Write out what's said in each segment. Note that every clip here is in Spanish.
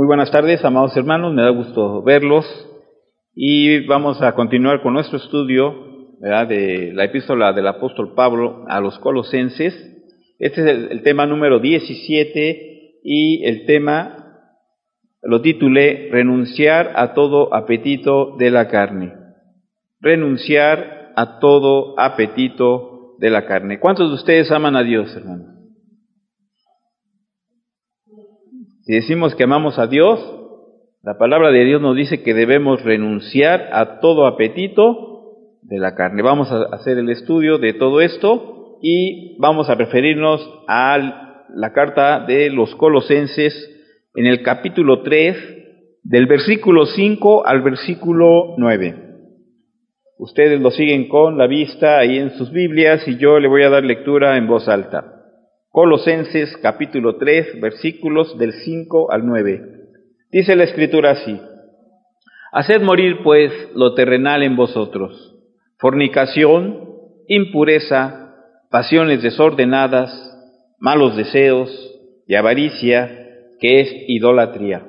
Muy buenas tardes, amados hermanos, me da gusto verlos y vamos a continuar con nuestro estudio de la epístola del apóstol Pablo a los colosenses. Este es el, tema número 17 y el tema lo titulé Renunciar a todo apetito de la carne. Renunciar a todo apetito de la carne. ¿Cuántos de ustedes aman a Dios, hermanos? Si decimos que amamos a Dios, la palabra de Dios nos dice que debemos renunciar a todo apetito de la carne. Vamos a hacer el estudio de todo esto y vamos a referirnos a la carta de los colosenses en el capítulo 3, del versículo 5 al versículo 9. Ustedes lo siguen con la vista ahí en sus Biblias y yo le voy a dar lectura en voz alta. Colosenses capítulo 3, versículos del 5 al 9. Dice la escritura así, Haced morir pues lo terrenal en vosotros, fornicación, impureza, pasiones desordenadas, malos deseos y avaricia, que es idolatría,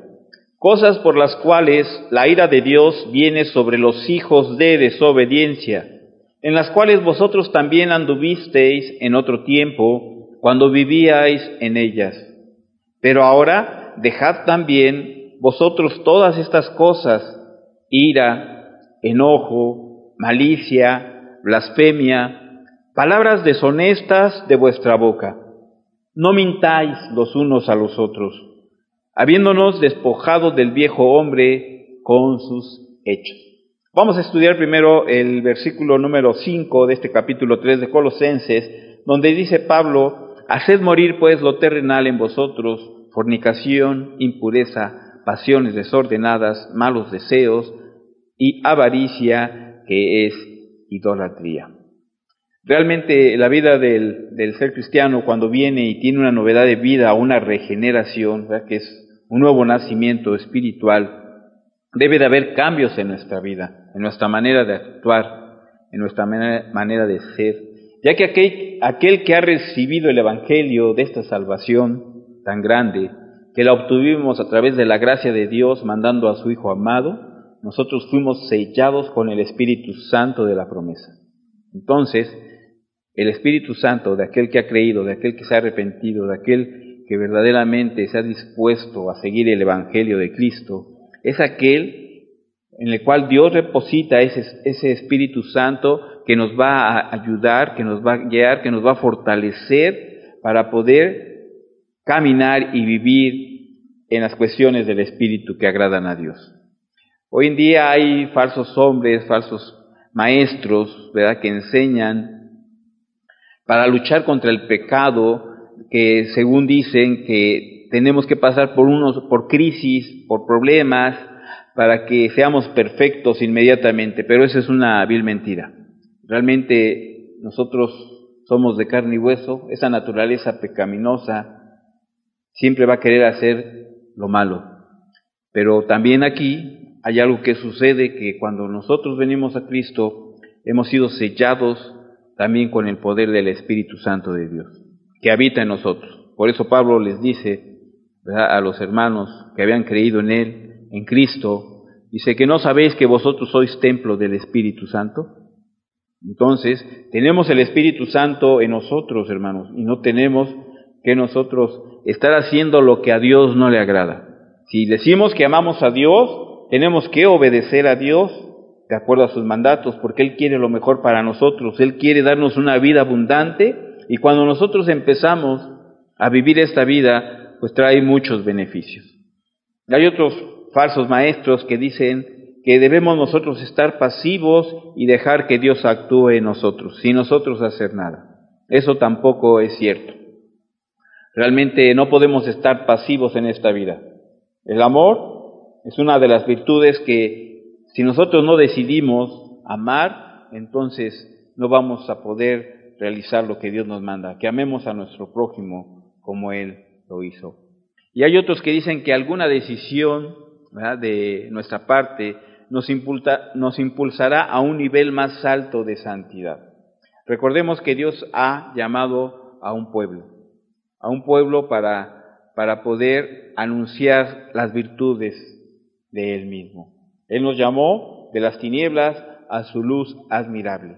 cosas por las cuales la ira de Dios viene sobre los hijos de desobediencia, en las cuales vosotros también anduvisteis en otro tiempo, cuando vivíais en ellas. Pero ahora dejad también vosotros todas estas cosas, ira, enojo, malicia, blasfemia, palabras deshonestas de vuestra boca. No mintáis los unos a los otros, habiéndonos despojado del viejo hombre con sus hechos. Vamos a estudiar primero el versículo número 5 de este capítulo 3 de Colosenses, donde dice Pablo, Haced morir pues lo terrenal en vosotros, fornicación, impureza, pasiones desordenadas, malos deseos y avaricia, que es idolatría. Realmente la vida del, ser cristiano cuando viene y tiene una novedad de vida, una regeneración, que es un nuevo nacimiento espiritual, debe de haber cambios en nuestra vida, en nuestra manera de actuar, en nuestra manera de ser, ya que aquel, aquel que ha recibido el Evangelio de esta salvación tan grande, que la obtuvimos a través de la gracia de Dios mandando a su Hijo amado, nosotros fuimos sellados con el Espíritu Santo de la promesa. Entonces, el Espíritu Santo de aquel que ha creído, de aquel que se ha arrepentido, de aquel que verdaderamente se ha dispuesto a seguir el Evangelio de Cristo, es aquel en el cual Dios reposita ese, ese Espíritu Santo que nos va a ayudar, que nos va a guiar, que nos va a fortalecer para poder caminar y vivir en las cuestiones del Espíritu que agradan a Dios. Hoy en día hay falsos hombres, falsos maestros, ¿verdad?, que enseñan para luchar contra el pecado, que según dicen que tenemos que pasar por unos, por crisis, por problemas, para que seamos perfectos inmediatamente, pero eso es una vil mentira. Realmente nosotros somos de carne y hueso, esa naturaleza pecaminosa siempre va a querer hacer lo malo. Pero también aquí hay algo que sucede que cuando nosotros venimos a Cristo hemos sido sellados también con el poder del Espíritu Santo de Dios, que habita en nosotros. Por eso Pablo les dice a los hermanos que habían creído en Él, en Cristo, dice que no sabéis que vosotros sois templo del Espíritu Santo. Entonces, tenemos el Espíritu Santo en nosotros, hermanos, y no tenemos que nosotros estar haciendo lo que a Dios no le agrada. Si decimos que amamos a Dios, tenemos que obedecer a Dios de acuerdo a sus mandatos, porque Él quiere lo mejor para nosotros, Él quiere darnos una vida abundante, y cuando nosotros empezamos a vivir esta vida, pues trae muchos beneficios. Hay otros falsos maestros que dicen que debemos nosotros estar pasivos y dejar que Dios actúe en nosotros, sin nosotros hacer nada. Eso tampoco es cierto. Realmente no podemos estar pasivos en esta vida. El amor es una de las virtudes que si nosotros no decidimos amar, entonces no vamos a poder realizar lo que Dios nos manda, que amemos a nuestro prójimo como Él lo hizo. Y hay otros que dicen que alguna decisión de nuestra parte nos, nos impulsará a un nivel más alto de santidad. Recordemos que Dios ha llamado a un pueblo, a un pueblo para, para poder anunciar las virtudes de Él mismo. Él nos llamó de las tinieblas a su luz admirable.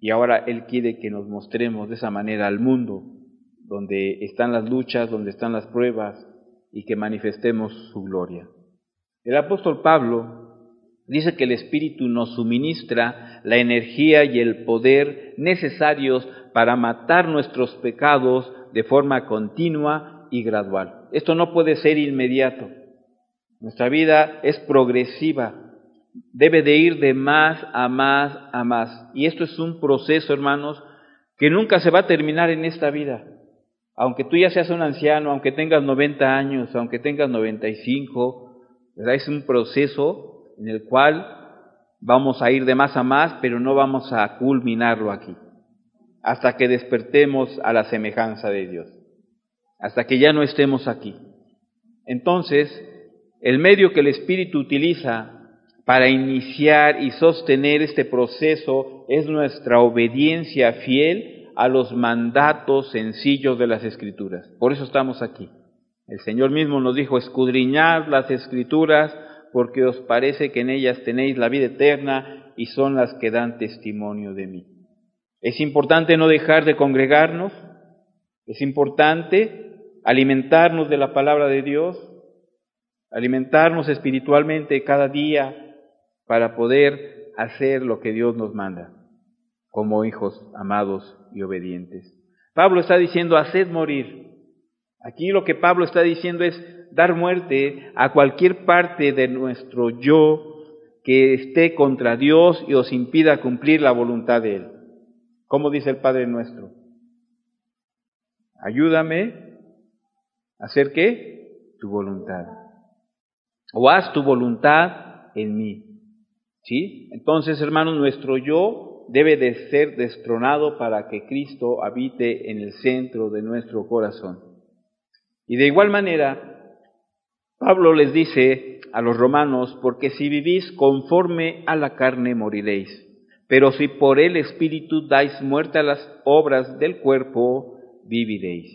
Y ahora Él quiere que nos mostremos de esa manera al mundo, donde están las luchas, donde están las pruebas, y que manifestemos su gloria. El apóstol Pablo dice que el Espíritu nos suministra la energía y el poder necesarios para matar nuestros pecados de forma continua y gradual. Esto no puede ser inmediato. Nuestra vida es progresiva, debe de ir de más a más a más. Y esto es un proceso, hermanos, que nunca se va a terminar en esta vida. Aunque tú ya seas un anciano, aunque tengas 90 años, aunque tengas 95, ¿verdad? es un proceso en el cual vamos a ir de más a más, pero no vamos a culminarlo aquí, hasta que despertemos a la semejanza de Dios, hasta que ya no estemos aquí. Entonces, el medio que el Espíritu utiliza para iniciar y sostener este proceso es nuestra obediencia fiel a los mandatos sencillos de las Escrituras. Por eso estamos aquí. El Señor mismo nos dijo, escudriñad las Escrituras porque os parece que en ellas tenéis la vida eterna y son las que dan testimonio de mí. Es importante no dejar de congregarnos, es importante alimentarnos de la palabra de Dios, alimentarnos espiritualmente cada día para poder hacer lo que Dios nos manda como hijos amados y obedientes. Pablo está diciendo, haced morir. Aquí lo que Pablo está diciendo es dar muerte a cualquier parte de nuestro yo que esté contra Dios y os impida cumplir la voluntad de Él. Como dice el Padre nuestro. Ayúdame a hacer qué? Tu voluntad. O haz tu voluntad en mí. ¿Sí? Entonces, hermanos, nuestro yo debe de ser destronado para que Cristo habite en el centro de nuestro corazón. Y de igual manera, Pablo les dice a los romanos, porque si vivís conforme a la carne moriréis, pero si por el Espíritu dais muerte a las obras del cuerpo, viviréis.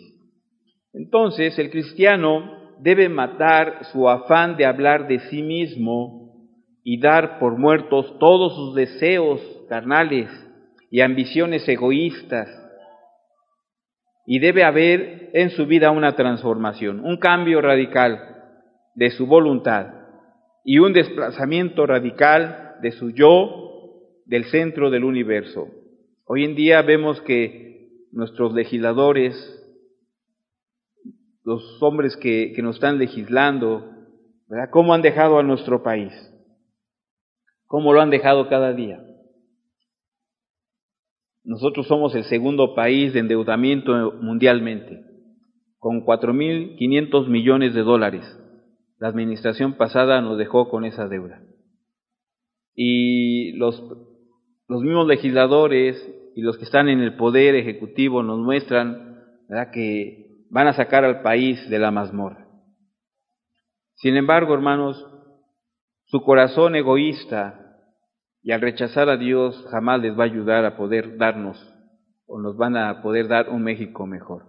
Entonces el cristiano debe matar su afán de hablar de sí mismo y dar por muertos todos sus deseos carnales y ambiciones egoístas. Y debe haber en su vida una transformación, un cambio radical de su voluntad y un desplazamiento radical de su yo del centro del universo. Hoy en día vemos que nuestros legisladores, los hombres que, nos están legislando, ¿verdad? ¿Cómo han dejado a nuestro país? ¿Cómo lo han dejado cada día? Nosotros somos el segundo país de endeudamiento mundialmente, con 4.500 millones de dólares. La administración pasada nos dejó con esa deuda. Y los, los mismos legisladores y los que están en el poder ejecutivo nos muestran que van a sacar al país de la mazmorra. Sin embargo, hermanos, su corazón egoísta y al rechazar a Dios jamás les va a ayudar a poder darnos o nos van a poder dar un México mejor.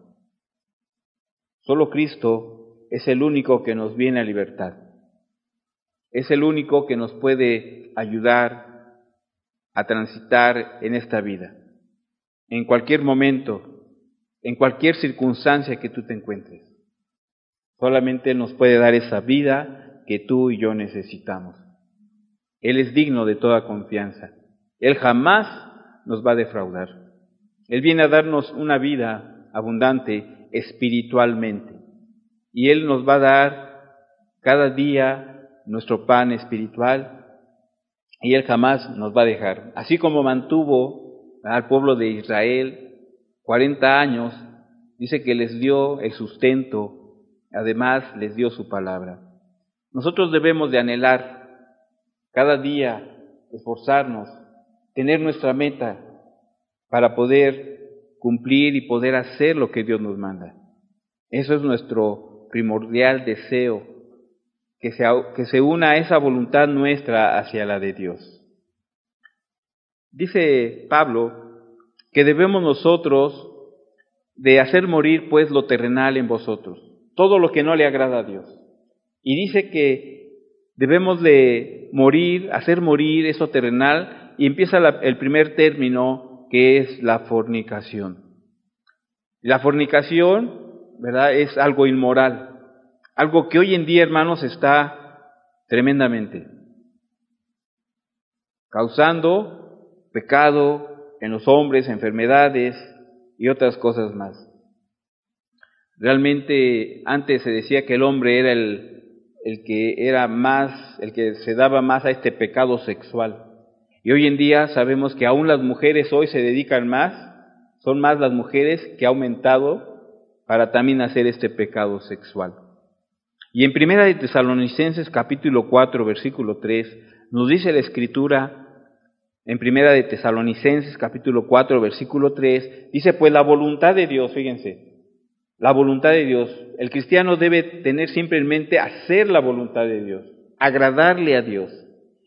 Solo Cristo es el único que nos viene a libertad. Es el único que nos puede ayudar a transitar en esta vida. En cualquier momento, en cualquier circunstancia que tú te encuentres. Solamente nos puede dar esa vida que tú y yo necesitamos. Él es digno de toda confianza. Él jamás nos va a defraudar. Él viene a darnos una vida abundante espiritualmente. Y Él nos va a dar cada día nuestro pan espiritual y Él jamás nos va a dejar. Así como mantuvo al pueblo de Israel 40 años, dice que les dio el sustento, además les dio su palabra. Nosotros debemos de anhelar cada día, esforzarnos, tener nuestra meta para poder cumplir y poder hacer lo que Dios nos manda. Eso es nuestro primordial deseo, que se, que se una a esa voluntad nuestra hacia la de Dios. Dice Pablo que debemos nosotros de hacer morir pues lo terrenal en vosotros. todo lo que no le agrada a Dios. Y dice que debemos de morir, hacer morir eso terrenal, y empieza el primer término que es la fornicación. La fornicación, ¿verdad? Es algo inmoral, algo que hoy en día, hermanos, está tremendamente causando pecado en los hombres, enfermedades y otras cosas más. Realmente antes se decía que el hombre era el, el que era más, el que se daba más a este pecado sexual. Y hoy en día sabemos que aún las mujeres hoy se dedican más, son más las mujeres que ha aumentado para también hacer este pecado sexual. Y en Primera de Tesalonicenses capítulo 4 versículo 3 nos dice la escritura en Primera de Tesalonicenses capítulo 4 versículo 3 dice pues la voluntad de Dios, fíjense, la voluntad de Dios. El cristiano debe tener siempre en mente hacer la voluntad de Dios, agradarle a Dios.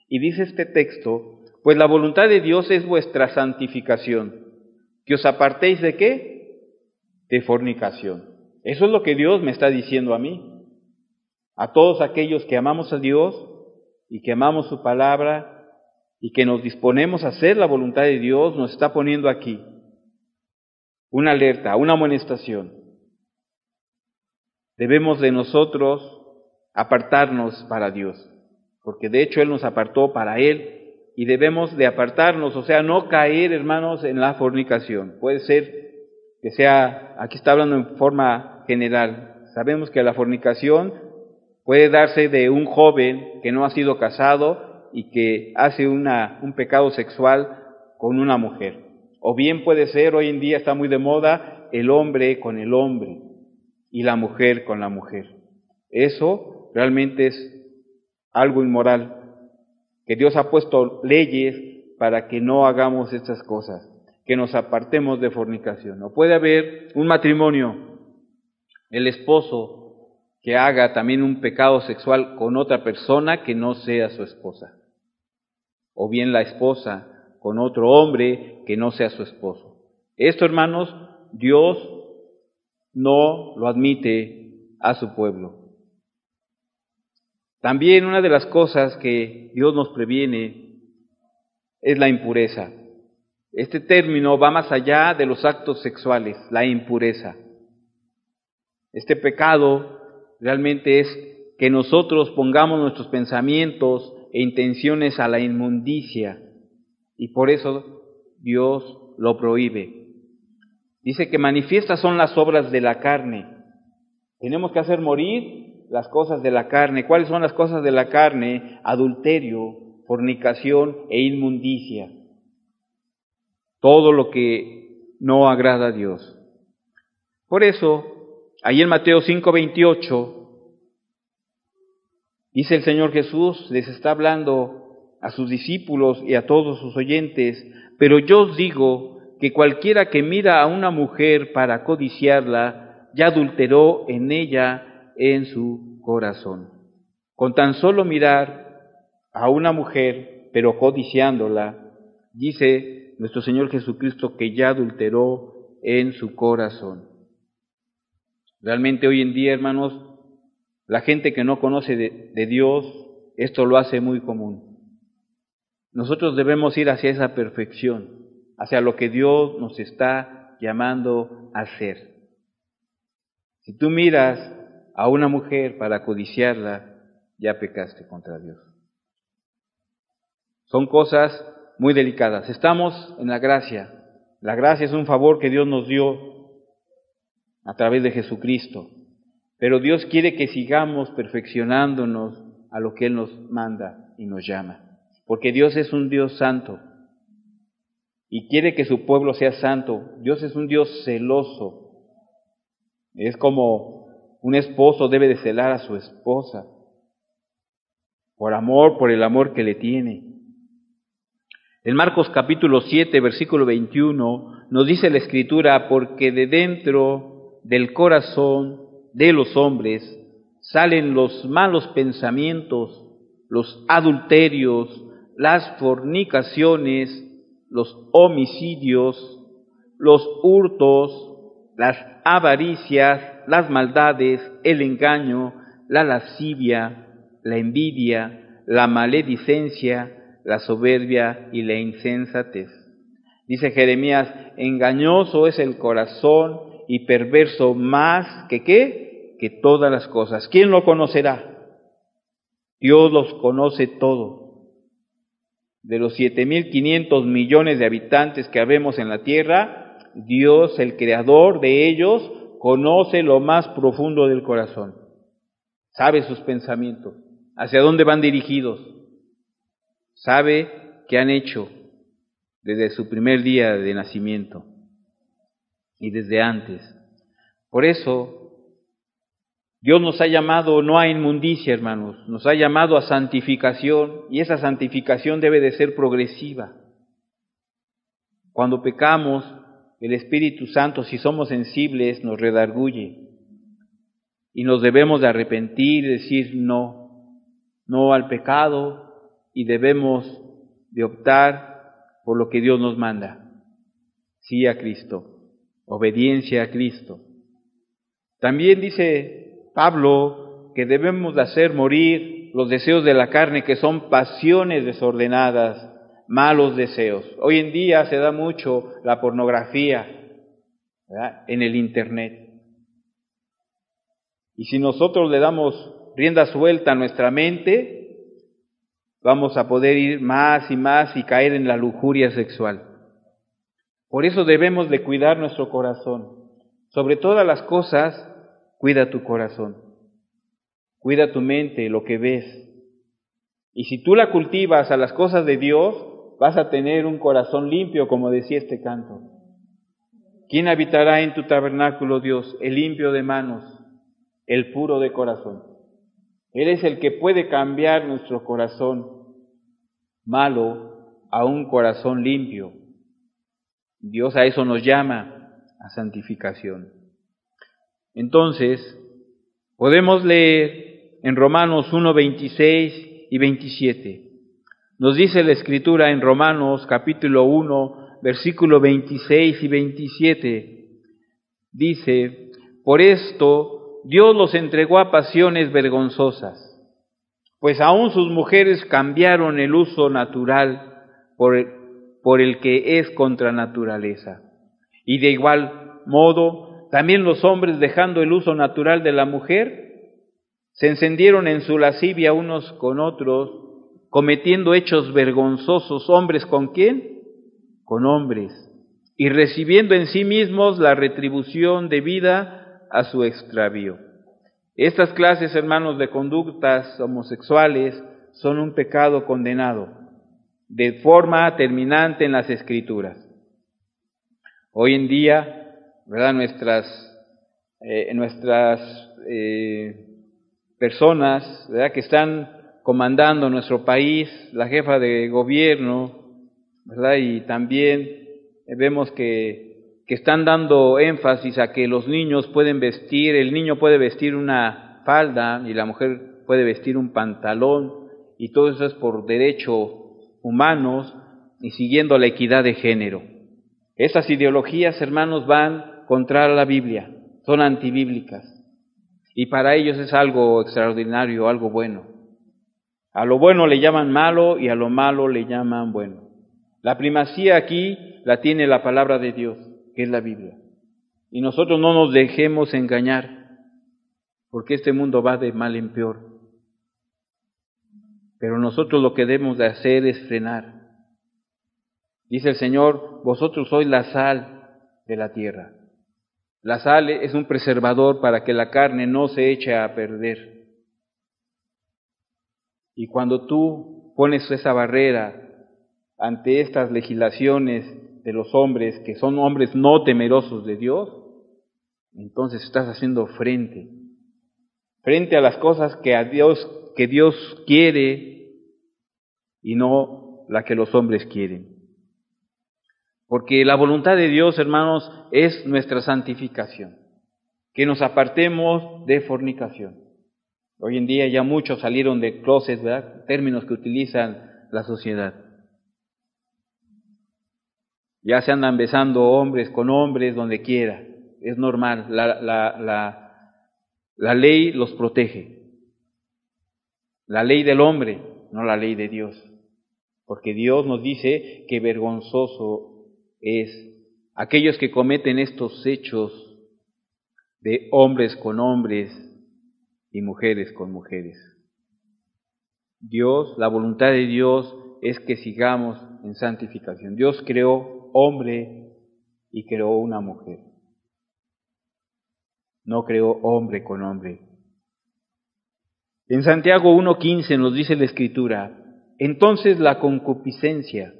Y dice este texto, pues la voluntad de Dios es vuestra santificación, que os apartéis de qué? De fornicación. Eso es lo que Dios me está diciendo a mí, a todos aquellos que amamos a Dios y que amamos su palabra y que nos disponemos a hacer la voluntad de Dios, nos está poniendo aquí una alerta, una amonestación debemos de nosotros apartarnos para Dios, porque de hecho Él nos apartó para Él y debemos de apartarnos, o sea, no caer, hermanos, en la fornicación. Puede ser que sea, aquí está hablando en forma general, sabemos que la fornicación puede darse de un joven que no ha sido casado y que hace una, un pecado sexual con una mujer. O bien puede ser, hoy en día está muy de moda, el hombre con el hombre y la mujer con la mujer. Eso realmente es algo inmoral, que Dios ha puesto leyes para que no hagamos estas cosas, que nos apartemos de fornicación. No puede haber un matrimonio, el esposo que haga también un pecado sexual con otra persona que no sea su esposa, o bien la esposa con otro hombre que no sea su esposo. Esto, hermanos, Dios no lo admite a su pueblo. También una de las cosas que Dios nos previene es la impureza. Este término va más allá de los actos sexuales, la impureza. Este pecado realmente es que nosotros pongamos nuestros pensamientos e intenciones a la inmundicia y por eso Dios lo prohíbe. Dice que manifiestas son las obras de la carne. Tenemos que hacer morir las cosas de la carne. ¿Cuáles son las cosas de la carne? Adulterio, fornicación e inmundicia. Todo lo que no agrada a Dios. Por eso, ahí en Mateo 5:28, dice el Señor Jesús, les está hablando a sus discípulos y a todos sus oyentes, pero yo os digo que cualquiera que mira a una mujer para codiciarla, ya adulteró en ella en su corazón. Con tan solo mirar a una mujer, pero codiciándola, dice nuestro Señor Jesucristo que ya adulteró en su corazón. Realmente hoy en día, hermanos, la gente que no conoce de, de Dios, esto lo hace muy común. Nosotros debemos ir hacia esa perfección hacia lo que Dios nos está llamando a hacer. Si tú miras a una mujer para codiciarla, ya pecaste contra Dios. Son cosas muy delicadas. Estamos en la gracia. La gracia es un favor que Dios nos dio a través de Jesucristo. Pero Dios quiere que sigamos perfeccionándonos a lo que Él nos manda y nos llama. Porque Dios es un Dios santo y quiere que su pueblo sea santo. Dios es un Dios celoso. Es como un esposo debe de celar a su esposa por amor, por el amor que le tiene. En Marcos capítulo 7, versículo 21, nos dice la escritura, porque de dentro del corazón de los hombres salen los malos pensamientos, los adulterios, las fornicaciones, los homicidios, los hurtos, las avaricias, las maldades, el engaño, la lascivia, la envidia, la maledicencia, la soberbia y la insensatez. Dice Jeremías, engañoso es el corazón y perverso más que qué, que todas las cosas. ¿Quién lo conocerá? Dios los conoce todo. De los 7.500 millones de habitantes que habemos en la tierra, Dios, el creador de ellos, conoce lo más profundo del corazón. Sabe sus pensamientos, hacia dónde van dirigidos. Sabe qué han hecho desde su primer día de nacimiento y desde antes. Por eso, Dios nos ha llamado no a inmundicia, hermanos, nos ha llamado a santificación y esa santificación debe de ser progresiva. Cuando pecamos, el Espíritu Santo, si somos sensibles, nos redarguye y nos debemos de arrepentir y decir no, no al pecado y debemos de optar por lo que Dios nos manda. Sí a Cristo, obediencia a Cristo. También dice Pablo que debemos de hacer morir los deseos de la carne, que son pasiones desordenadas, malos deseos. Hoy en día se da mucho la pornografía en el Internet. Y si nosotros le damos rienda suelta a nuestra mente, vamos a poder ir más y más y caer en la lujuria sexual. Por eso debemos de cuidar nuestro corazón. Sobre todas las cosas, Cuida tu corazón, cuida tu mente, lo que ves. Y si tú la cultivas a las cosas de Dios, vas a tener un corazón limpio, como decía este canto. ¿Quién habitará en tu tabernáculo, Dios? El limpio de manos, el puro de corazón. Él es el que puede cambiar nuestro corazón malo a un corazón limpio. Dios a eso nos llama, a santificación. Entonces, podemos leer en Romanos 1, 26 y 27. Nos dice la escritura en Romanos capítulo 1, versículo 26 y 27. Dice, por esto Dios los entregó a pasiones vergonzosas, pues aún sus mujeres cambiaron el uso natural por el, que es contra naturaleza. Y de igual modo, también los hombres, dejando el uso natural de la mujer, se encendieron en su lascivia unos con otros, cometiendo hechos vergonzosos, hombres con quién? Con hombres, y recibiendo en sí mismos la retribución debida a su extravío. Estas clases, hermanos, de conductas homosexuales son un pecado condenado de forma terminante en las escrituras. Hoy en día ¿verdad? Nuestras, eh, nuestras eh, personas, ¿verdad? Que están comandando nuestro país, la jefa de gobierno, ¿verdad? Y también vemos que, que están dando énfasis a que los niños pueden vestir, el niño puede vestir una falda y la mujer puede vestir un pantalón, y todo eso es por derechos humanos y siguiendo la equidad de género. Esas ideologías, hermanos, van contra la Biblia, son antibíblicas. Y para ellos es algo extraordinario, algo bueno. A lo bueno le llaman malo y a lo malo le llaman bueno. La primacía aquí la tiene la palabra de Dios, que es la Biblia. Y nosotros no nos dejemos engañar, porque este mundo va de mal en peor. Pero nosotros lo que debemos de hacer es frenar. Dice el Señor, vosotros sois la sal de la tierra. La sal es un preservador para que la carne no se eche a perder. Y cuando tú pones esa barrera ante estas legislaciones de los hombres, que son hombres no temerosos de Dios, entonces estás haciendo frente, frente a las cosas que a Dios, que Dios quiere y no la que los hombres quieren. Porque la voluntad de Dios, hermanos, es nuestra santificación, que nos apartemos de fornicación. Hoy en día ya muchos salieron de closet, ¿verdad? Términos que utilizan la sociedad. Ya se andan besando hombres con hombres donde quiera. Es normal. La, la, la, ley los protege. La ley del hombre, no la ley de Dios. Porque Dios nos dice que vergonzoso es aquellos que cometen estos hechos de hombres con hombres y mujeres con mujeres. Dios, la voluntad de Dios es que sigamos en santificación. Dios creó hombre y creó una mujer. No creó hombre con hombre. En Santiago 1.15 nos dice la Escritura, entonces la concupiscencia,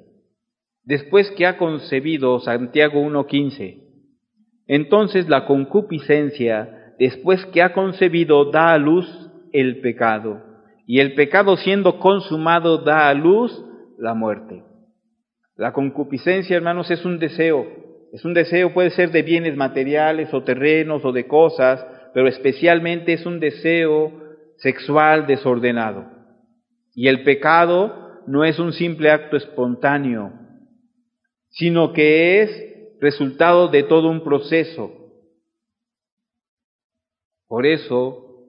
después que ha concebido, Santiago 1.15, entonces la concupiscencia, después que ha concebido, da a luz el pecado, y el pecado siendo consumado da a luz la muerte. La concupiscencia, hermanos, es un deseo. Es un deseo, puede ser de bienes materiales o terrenos o de cosas, pero especialmente es un deseo sexual desordenado. Y el pecado no es un simple acto espontáneo, sino que es resultado de todo un proceso. Por eso,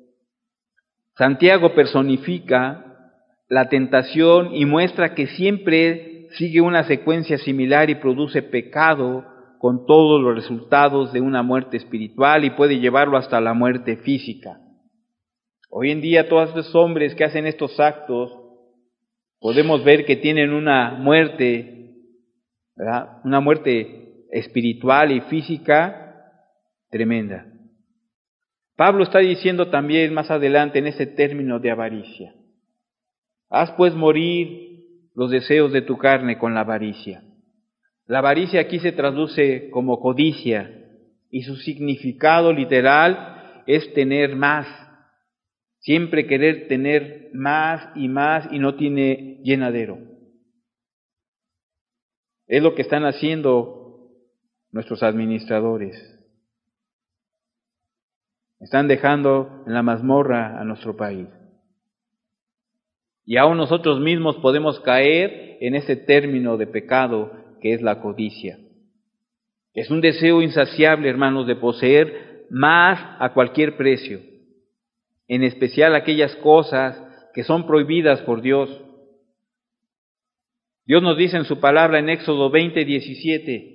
Santiago personifica la tentación y muestra que siempre sigue una secuencia similar y produce pecado con todos los resultados de una muerte espiritual y puede llevarlo hasta la muerte física. Hoy en día todos los hombres que hacen estos actos podemos ver que tienen una muerte, una muerte espiritual y física tremenda. Pablo está diciendo también más adelante en ese término de avaricia. Haz pues morir los deseos de tu carne con la avaricia. La avaricia aquí se traduce como codicia y su significado literal es tener más. Siempre querer tener más y más y no tiene llenadero. Es lo que están haciendo nuestros administradores. Están dejando en la mazmorra a nuestro país. Y aún nosotros mismos podemos caer en ese término de pecado que es la codicia. Es un deseo insaciable, hermanos, de poseer más a cualquier precio, en especial aquellas cosas que son prohibidas por Dios. Dios nos dice en su palabra en Éxodo 20, 17,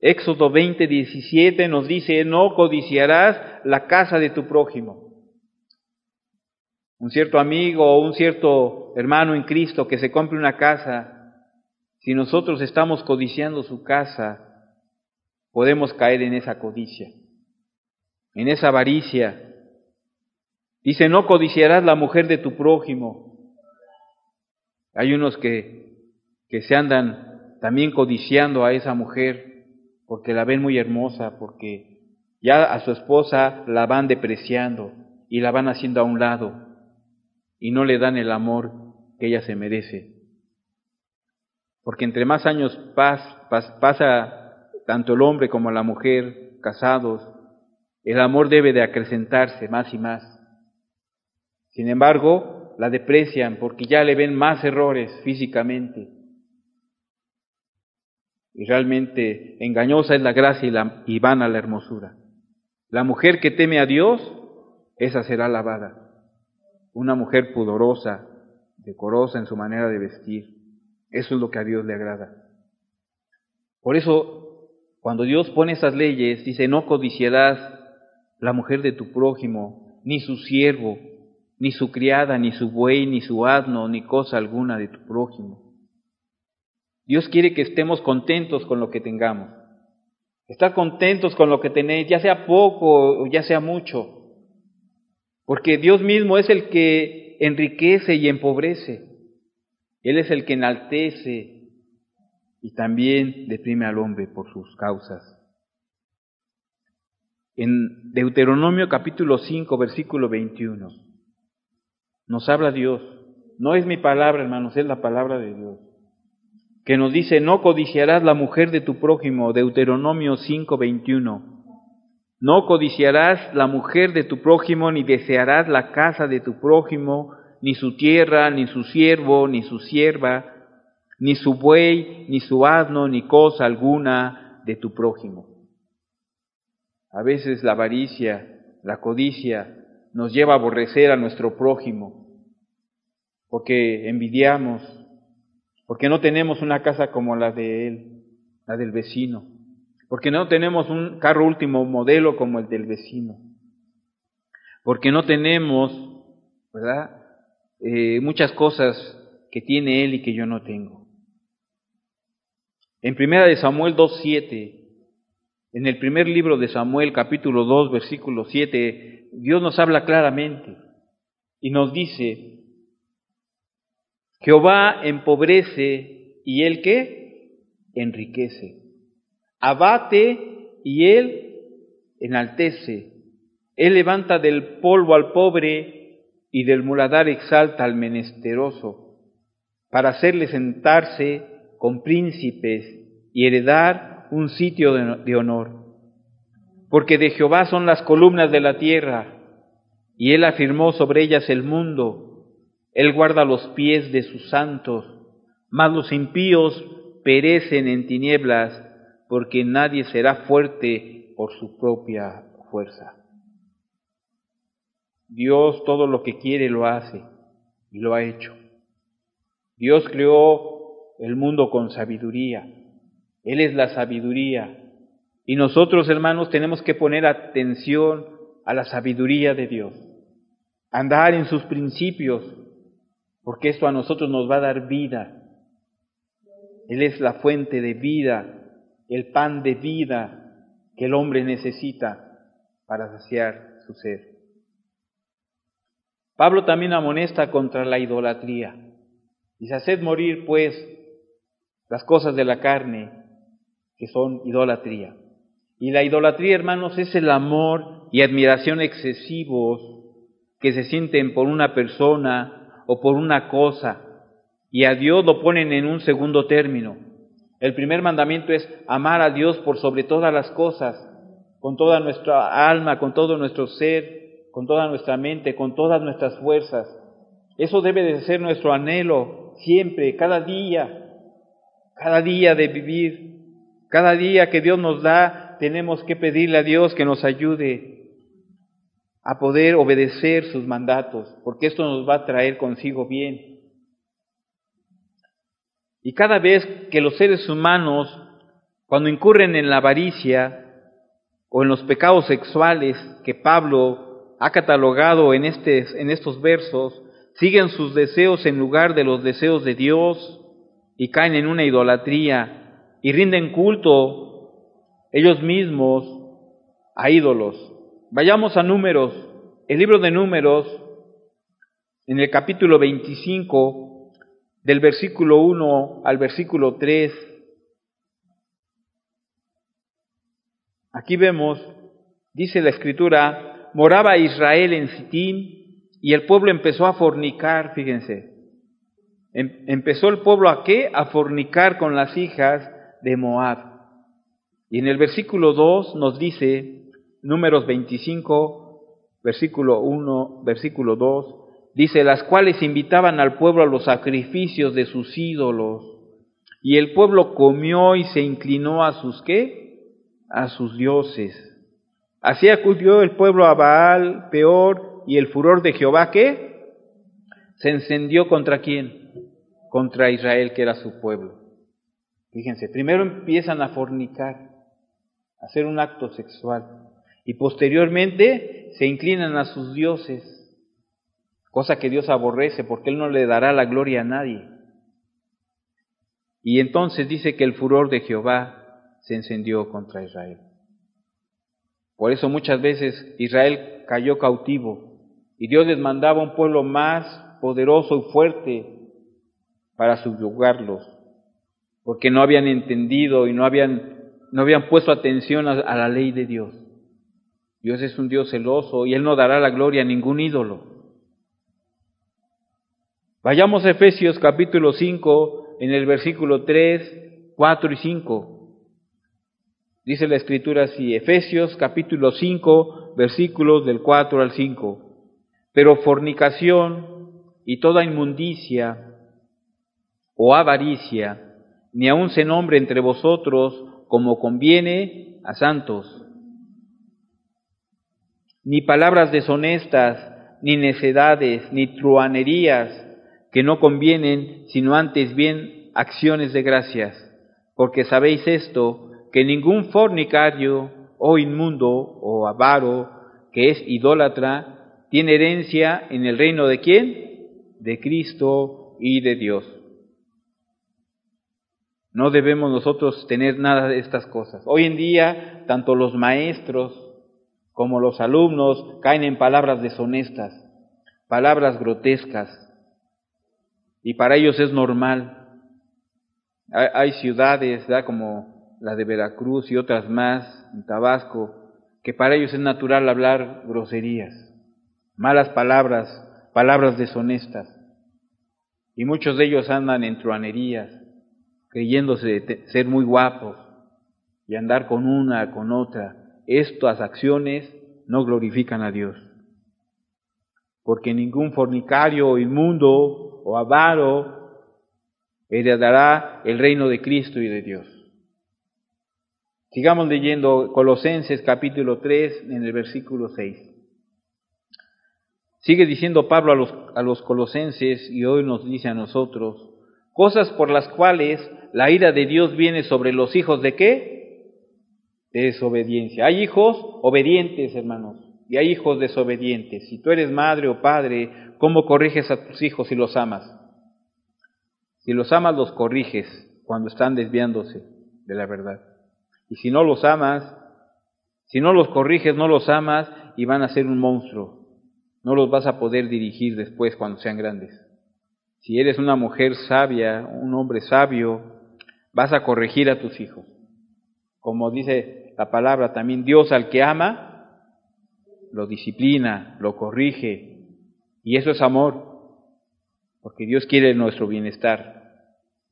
Éxodo 20, 17 nos dice, no codiciarás la casa de tu prójimo un cierto amigo o un cierto hermano en Cristo que se compre una casa, si nosotros estamos codiciando su casa, podemos caer en esa codicia, en esa avaricia. Dice, no codiciarás la mujer de tu prójimo. Hay unos que, que se andan también codiciando a esa mujer porque la ven muy hermosa, porque ya a su esposa la van depreciando y la van haciendo a un lado y no le dan el amor que ella se merece. Porque entre más años pasa tanto el hombre como la mujer casados, el amor debe de acrecentarse más y más. Sin embargo, la deprecian porque ya le ven más errores físicamente. Y realmente engañosa es la gracia y, la, y vana la hermosura. La mujer que teme a Dios, esa será alabada una mujer pudorosa, decorosa en su manera de vestir. Eso es lo que a Dios le agrada. Por eso, cuando Dios pone esas leyes, dice, no codiciarás la mujer de tu prójimo, ni su siervo, ni su criada, ni su buey, ni su asno, ni cosa alguna de tu prójimo. Dios quiere que estemos contentos con lo que tengamos. Estar contentos con lo que tenéis, ya sea poco o ya sea mucho. Porque Dios mismo es el que enriquece y empobrece. Él es el que enaltece y también deprime al hombre por sus causas. En Deuteronomio capítulo 5, versículo 21, nos habla Dios. No es mi palabra, hermanos, es la palabra de Dios. Que nos dice, no codiciarás la mujer de tu prójimo, Deuteronomio 5, 21. No codiciarás la mujer de tu prójimo, ni desearás la casa de tu prójimo, ni su tierra, ni su siervo, ni su sierva, ni su buey, ni su asno, ni cosa alguna de tu prójimo. A veces la avaricia, la codicia nos lleva a aborrecer a nuestro prójimo, porque envidiamos, porque no tenemos una casa como la de él, la del vecino, porque no tenemos un carro último modelo como el del vecino, porque no tenemos, ¿verdad? Eh, muchas cosas que tiene él y que yo no tengo. En primera de Samuel 2.7, en el primer libro de Samuel, capítulo 2, versículo 7, Dios nos habla claramente y nos dice, Jehová empobrece y él qué? Enriquece. Abate y él enaltece. Él levanta del polvo al pobre y del muladar exalta al menesteroso, para hacerle sentarse con príncipes y heredar un sitio de, honor. Porque de Jehová son las columnas de la tierra, y él afirmó sobre ellas el mundo. Él guarda los pies de sus santos, mas los impíos perecen en tinieblas, porque nadie será fuerte por su propia fuerza. Dios todo lo que quiere lo hace y lo ha hecho. Dios creó el mundo con sabiduría. Él es la sabiduría. Y nosotros, hermanos, tenemos que poner atención a la sabiduría de Dios. Andar en sus principios, porque esto a nosotros nos va a dar vida. Él es la fuente de vida, el pan de vida que el hombre necesita para saciar su sed. Pablo también amonesta contra la idolatría. Dice, haced morir pues las cosas de la carne que son idolatría. Y la idolatría, hermanos, es el amor y admiración excesivos que se sienten por una persona o por una cosa, y a Dios lo ponen en un segundo término. El primer mandamiento es amar a Dios por sobre todas las cosas, con toda nuestra alma, con todo nuestro ser, con toda nuestra mente, con todas nuestras fuerzas. Eso debe de ser nuestro anhelo siempre, cada día, cada día de vivir. Cada día que Dios nos da, tenemos que pedirle a Dios que nos ayude a poder obedecer sus mandatos, porque esto nos va a traer consigo bien. Y cada vez que los seres humanos, cuando incurren en la avaricia o en los pecados sexuales que Pablo ha catalogado en, este, en estos versos, siguen sus deseos en lugar de los deseos de Dios y caen en una idolatría y rinden culto ellos mismos a ídolos. Vayamos a números, el libro de números, en el capítulo 25, del versículo 1 al versículo 3. Aquí vemos, dice la escritura, moraba Israel en Sittim y el pueblo empezó a fornicar, fíjense. Em, empezó el pueblo a qué? A fornicar con las hijas de Moab. Y en el versículo 2 nos dice, Números 25, versículo 1, versículo 2, dice, las cuales invitaban al pueblo a los sacrificios de sus ídolos. Y el pueblo comió y se inclinó a sus qué? A sus dioses. Así acudió el pueblo a Baal, peor, y el furor de Jehová qué? Se encendió contra quién? Contra Israel, que era su pueblo. Fíjense, primero empiezan a fornicar, a hacer un acto sexual y posteriormente se inclinan a sus dioses, cosa que Dios aborrece porque Él no le dará la gloria a nadie. Y entonces dice que el furor de Jehová se encendió contra Israel. Por eso muchas veces Israel cayó cautivo y Dios les mandaba un pueblo más poderoso y fuerte para subyugarlos, porque no habían entendido y no habían, no habían puesto atención a la ley de Dios. Dios es un Dios celoso y Él no dará la gloria a ningún ídolo. Vayamos a Efesios capítulo 5 en el versículo 3, 4 y 5. Dice la escritura así, Efesios capítulo 5 versículos del 4 al 5. Pero fornicación y toda inmundicia o avaricia, ni aun se nombre entre vosotros como conviene a santos ni palabras deshonestas, ni necedades, ni truanerías que no convienen, sino antes bien acciones de gracias. Porque sabéis esto, que ningún fornicario o inmundo o avaro que es idólatra tiene herencia en el reino de quién? De Cristo y de Dios. No debemos nosotros tener nada de estas cosas. Hoy en día, tanto los maestros como los alumnos caen en palabras deshonestas, palabras grotescas, y para ellos es normal. Hay, ciudades, como la de Veracruz y otras más, en Tabasco, que para ellos es natural hablar groserías, malas palabras, palabras deshonestas. Y muchos de ellos andan en truanerías, creyéndose ser muy guapos y andar con una, con otra. Estas acciones no glorifican a Dios. Porque ningún fornicario o inmundo o avaro heredará el reino de Cristo y de Dios. Sigamos leyendo Colosenses capítulo 3 en el versículo 6. Sigue diciendo Pablo a los, a los colosenses y hoy nos dice a nosotros, cosas por las cuales la ira de Dios viene sobre los hijos de qué? desobediencia. Hay hijos obedientes, hermanos, y hay hijos desobedientes. Si tú eres madre o padre, ¿cómo corriges a tus hijos si los amas? Si los amas, los corriges cuando están desviándose de la verdad. Y si no los amas, si no los corriges, no los amas y van a ser un monstruo. No los vas a poder dirigir después cuando sean grandes. Si eres una mujer sabia, un hombre sabio, vas a corregir a tus hijos. Como dice la palabra también, Dios al que ama, lo disciplina, lo corrige. Y eso es amor, porque Dios quiere nuestro bienestar.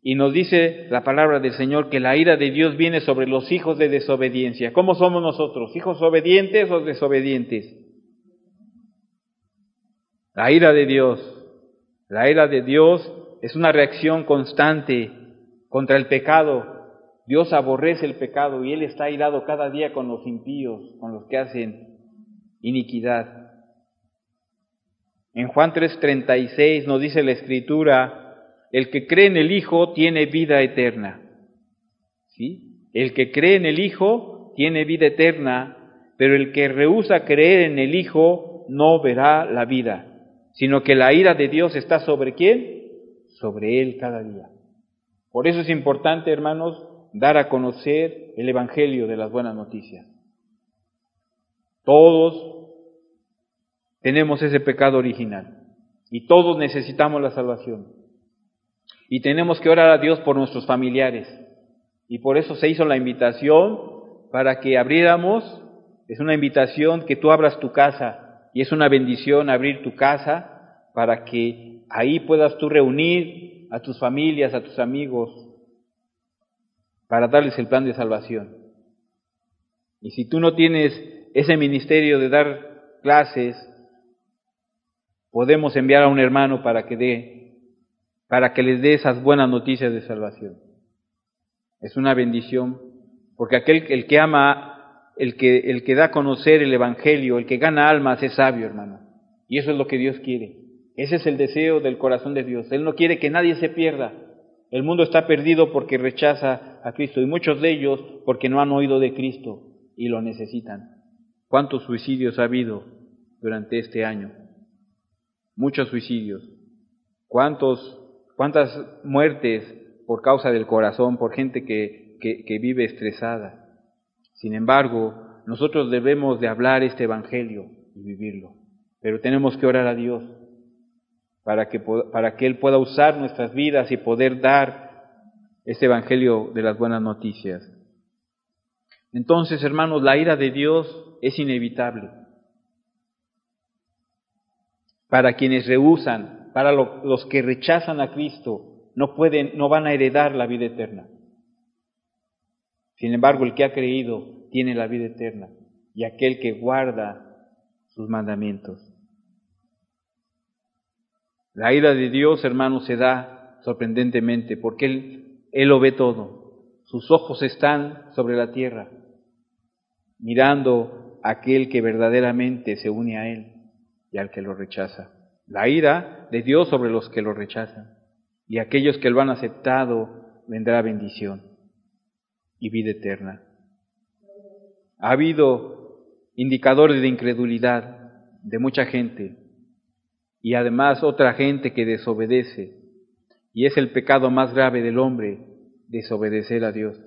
Y nos dice la palabra del Señor que la ira de Dios viene sobre los hijos de desobediencia. ¿Cómo somos nosotros? ¿Hijos obedientes o desobedientes? La ira de Dios. La ira de Dios es una reacción constante contra el pecado, Dios aborrece el pecado y Él está airado cada día con los impíos, con los que hacen iniquidad. En Juan 3:36 nos dice la Escritura, el que cree en el Hijo tiene vida eterna. ¿Sí? El que cree en el Hijo tiene vida eterna, pero el que rehúsa creer en el Hijo no verá la vida, sino que la ira de Dios está sobre quién? Sobre él cada día. Por eso es importante, hermanos, dar a conocer el Evangelio de las buenas noticias. Todos tenemos ese pecado original y todos necesitamos la salvación. Y tenemos que orar a Dios por nuestros familiares. Y por eso se hizo la invitación para que abriéramos, es una invitación que tú abras tu casa y es una bendición abrir tu casa para que ahí puedas tú reunir a tus familias, a tus amigos, para darles el plan de salvación. Y si tú no tienes ese ministerio de dar clases, podemos enviar a un hermano para que dé, para que les dé esas buenas noticias de salvación. Es una bendición, porque aquel el que ama, el que, el que da a conocer el Evangelio, el que gana almas es sabio, hermano. Y eso es lo que Dios quiere. Ese es el deseo del corazón de Dios. Él no quiere que nadie se pierda. El mundo está perdido porque rechaza a Cristo y muchos de ellos porque no han oído de Cristo y lo necesitan. ¿Cuántos suicidios ha habido durante este año? Muchos suicidios. ¿Cuántos, ¿Cuántas muertes por causa del corazón, por gente que, que, vive estresada? Sin embargo, nosotros debemos de hablar este Evangelio y vivirlo. Pero tenemos que orar a Dios para que, para que Él pueda usar nuestras vidas y poder dar este Evangelio de las buenas noticias. Entonces, hermanos, la ira de Dios es inevitable. Para quienes rehusan, para los que rechazan a Cristo, no pueden, no van a heredar la vida eterna. Sin embargo, el que ha creído tiene la vida eterna y aquel que guarda sus mandamientos. La ira de Dios, hermanos, se da sorprendentemente porque Él, Él lo ve todo. Sus ojos están sobre la tierra, mirando aquel que verdaderamente se une a Él y al que lo rechaza. La ira de Dios sobre los que lo rechazan. Y aquellos que lo han aceptado vendrá bendición y vida eterna. Ha habido indicadores de incredulidad de mucha gente y además otra gente que desobedece. Y es el pecado más grave del hombre, desobedecer a Dios.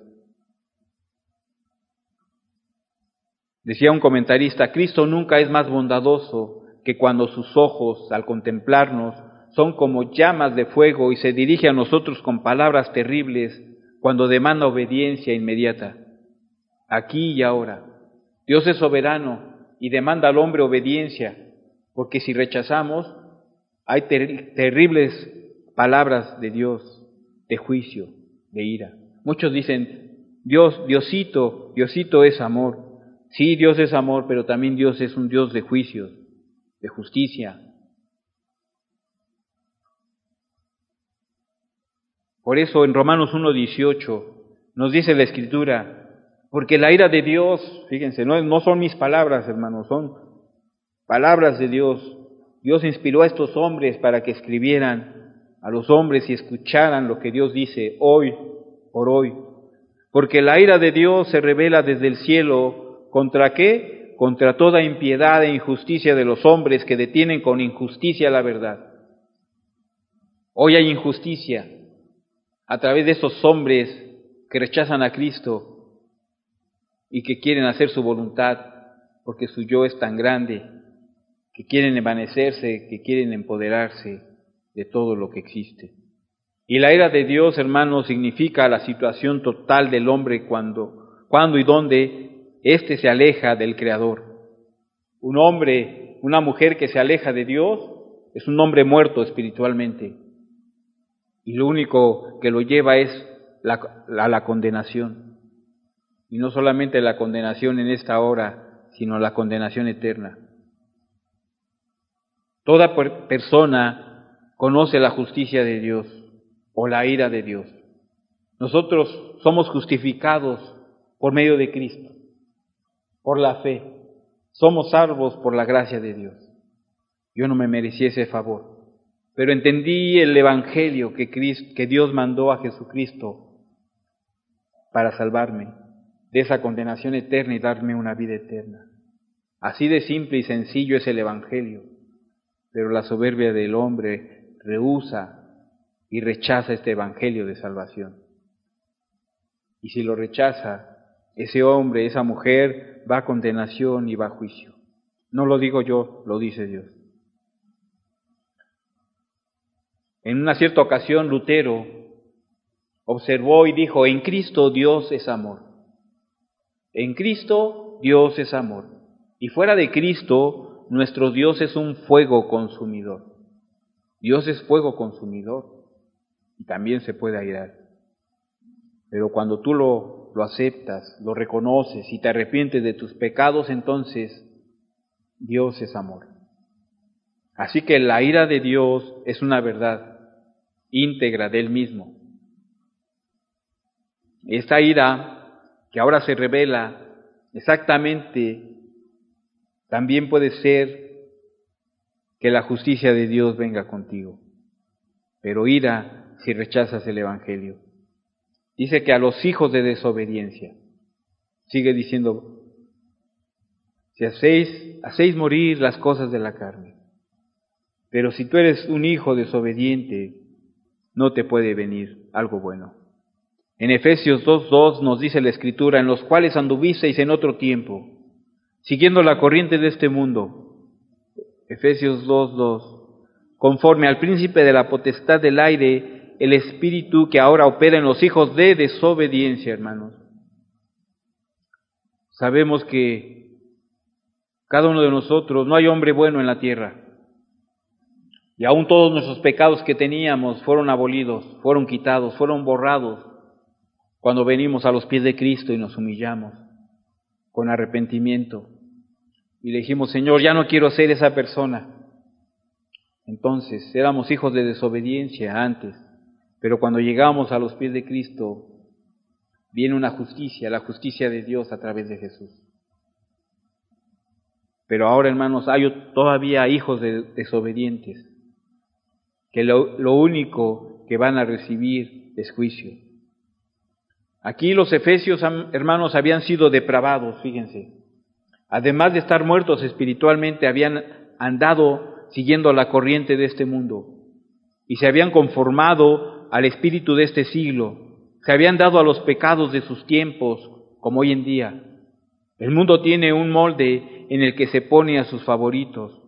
Decía un comentarista, Cristo nunca es más bondadoso que cuando sus ojos, al contemplarnos, son como llamas de fuego y se dirige a nosotros con palabras terribles cuando demanda obediencia inmediata, aquí y ahora. Dios es soberano y demanda al hombre obediencia, porque si rechazamos, hay terribles palabras de Dios, de juicio, de ira. Muchos dicen, Dios, Diosito, Diosito es amor. Sí, Dios es amor, pero también Dios es un Dios de juicios, de justicia. Por eso en Romanos 1.18 nos dice la Escritura, porque la ira de Dios, fíjense, no, no son mis palabras, hermanos, son palabras de Dios. Dios inspiró a estos hombres para que escribieran a los hombres y escucharan lo que Dios dice hoy por hoy. Porque la ira de Dios se revela desde el cielo ¿Contra qué? Contra toda impiedad e injusticia de los hombres que detienen con injusticia la verdad. Hoy hay injusticia a través de esos hombres que rechazan a Cristo y que quieren hacer su voluntad porque su yo es tan grande, que quieren envanecerse, que quieren empoderarse de todo lo que existe. Y la ira de Dios, hermanos, significa la situación total del hombre cuando, cuando y donde este se aleja del Creador. Un hombre, una mujer que se aleja de Dios es un hombre muerto espiritualmente. Y lo único que lo lleva es la, la condenación. Y no solamente la condenación en esta hora, sino la condenación eterna. Toda persona conoce la justicia de Dios o la ira de Dios. Nosotros somos justificados por medio de Cristo por la fe. Somos salvos por la gracia de Dios. Yo no me merecía ese favor, pero entendí el Evangelio que, que Dios mandó a Jesucristo para salvarme de esa condenación eterna y darme una vida eterna. Así de simple y sencillo es el Evangelio, pero la soberbia del hombre rehúsa y rechaza este Evangelio de salvación. Y si lo rechaza, ese hombre, esa mujer va a condenación y va a juicio. No lo digo yo, lo dice Dios. En una cierta ocasión Lutero observó y dijo, en Cristo Dios es amor. En Cristo Dios es amor. Y fuera de Cristo, nuestro Dios es un fuego consumidor. Dios es fuego consumidor y también se puede airar. Pero cuando tú lo lo aceptas, lo reconoces y te arrepientes de tus pecados, entonces Dios es amor. Así que la ira de Dios es una verdad íntegra de Él mismo. Esta ira que ahora se revela exactamente también puede ser que la justicia de Dios venga contigo, pero ira si rechazas el Evangelio. Dice que a los hijos de desobediencia. Sigue diciendo, si hacéis, hacéis morir las cosas de la carne. Pero si tú eres un hijo desobediente, no te puede venir algo bueno. En Efesios 2.2 nos dice la Escritura, en los cuales anduvisteis en otro tiempo, siguiendo la corriente de este mundo. Efesios 2.2, conforme al príncipe de la potestad del aire, el espíritu que ahora opera en los hijos de desobediencia, hermanos. Sabemos que cada uno de nosotros, no hay hombre bueno en la tierra. Y aún todos nuestros pecados que teníamos fueron abolidos, fueron quitados, fueron borrados cuando venimos a los pies de Cristo y nos humillamos con arrepentimiento. Y le dijimos, Señor, ya no quiero ser esa persona. Entonces, éramos hijos de desobediencia antes. Pero cuando llegamos a los pies de Cristo, viene una justicia, la justicia de Dios a través de Jesús. Pero ahora, hermanos, hay todavía hijos desobedientes, que lo, lo único que van a recibir es juicio. Aquí los efesios, hermanos, habían sido depravados, fíjense. Además de estar muertos espiritualmente, habían andado siguiendo la corriente de este mundo y se habían conformado al espíritu de este siglo, se habían dado a los pecados de sus tiempos, como hoy en día. El mundo tiene un molde en el que se pone a sus favoritos.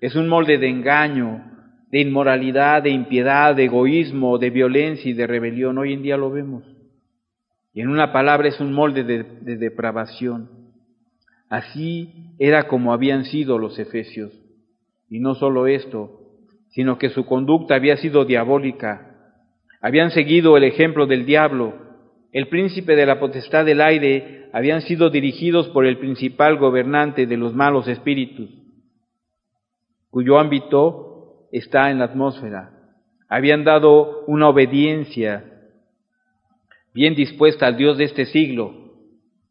Es un molde de engaño, de inmoralidad, de impiedad, de egoísmo, de violencia y de rebelión. Hoy en día lo vemos. Y en una palabra es un molde de, de depravación. Así era como habían sido los efesios. Y no solo esto, sino que su conducta había sido diabólica. Habían seguido el ejemplo del diablo. El príncipe de la potestad del aire habían sido dirigidos por el principal gobernante de los malos espíritus, cuyo ámbito está en la atmósfera. Habían dado una obediencia bien dispuesta al Dios de este siglo.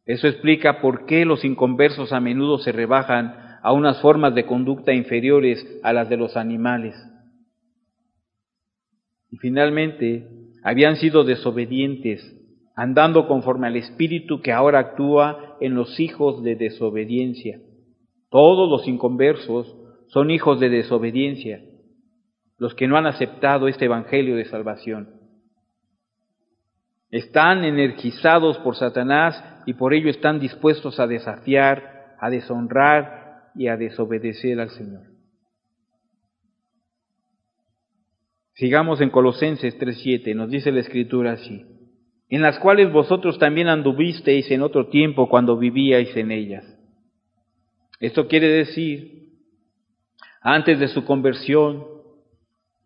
Eso explica por qué los inconversos a menudo se rebajan a unas formas de conducta inferiores a las de los animales. Y finalmente, habían sido desobedientes, andando conforme al espíritu que ahora actúa en los hijos de desobediencia. Todos los inconversos son hijos de desobediencia, los que no han aceptado este Evangelio de salvación. Están energizados por Satanás y por ello están dispuestos a desafiar, a deshonrar y a desobedecer al Señor. Sigamos en Colosenses 3:7, nos dice la escritura así, en las cuales vosotros también anduvisteis en otro tiempo cuando vivíais en ellas. Esto quiere decir, antes de su conversión,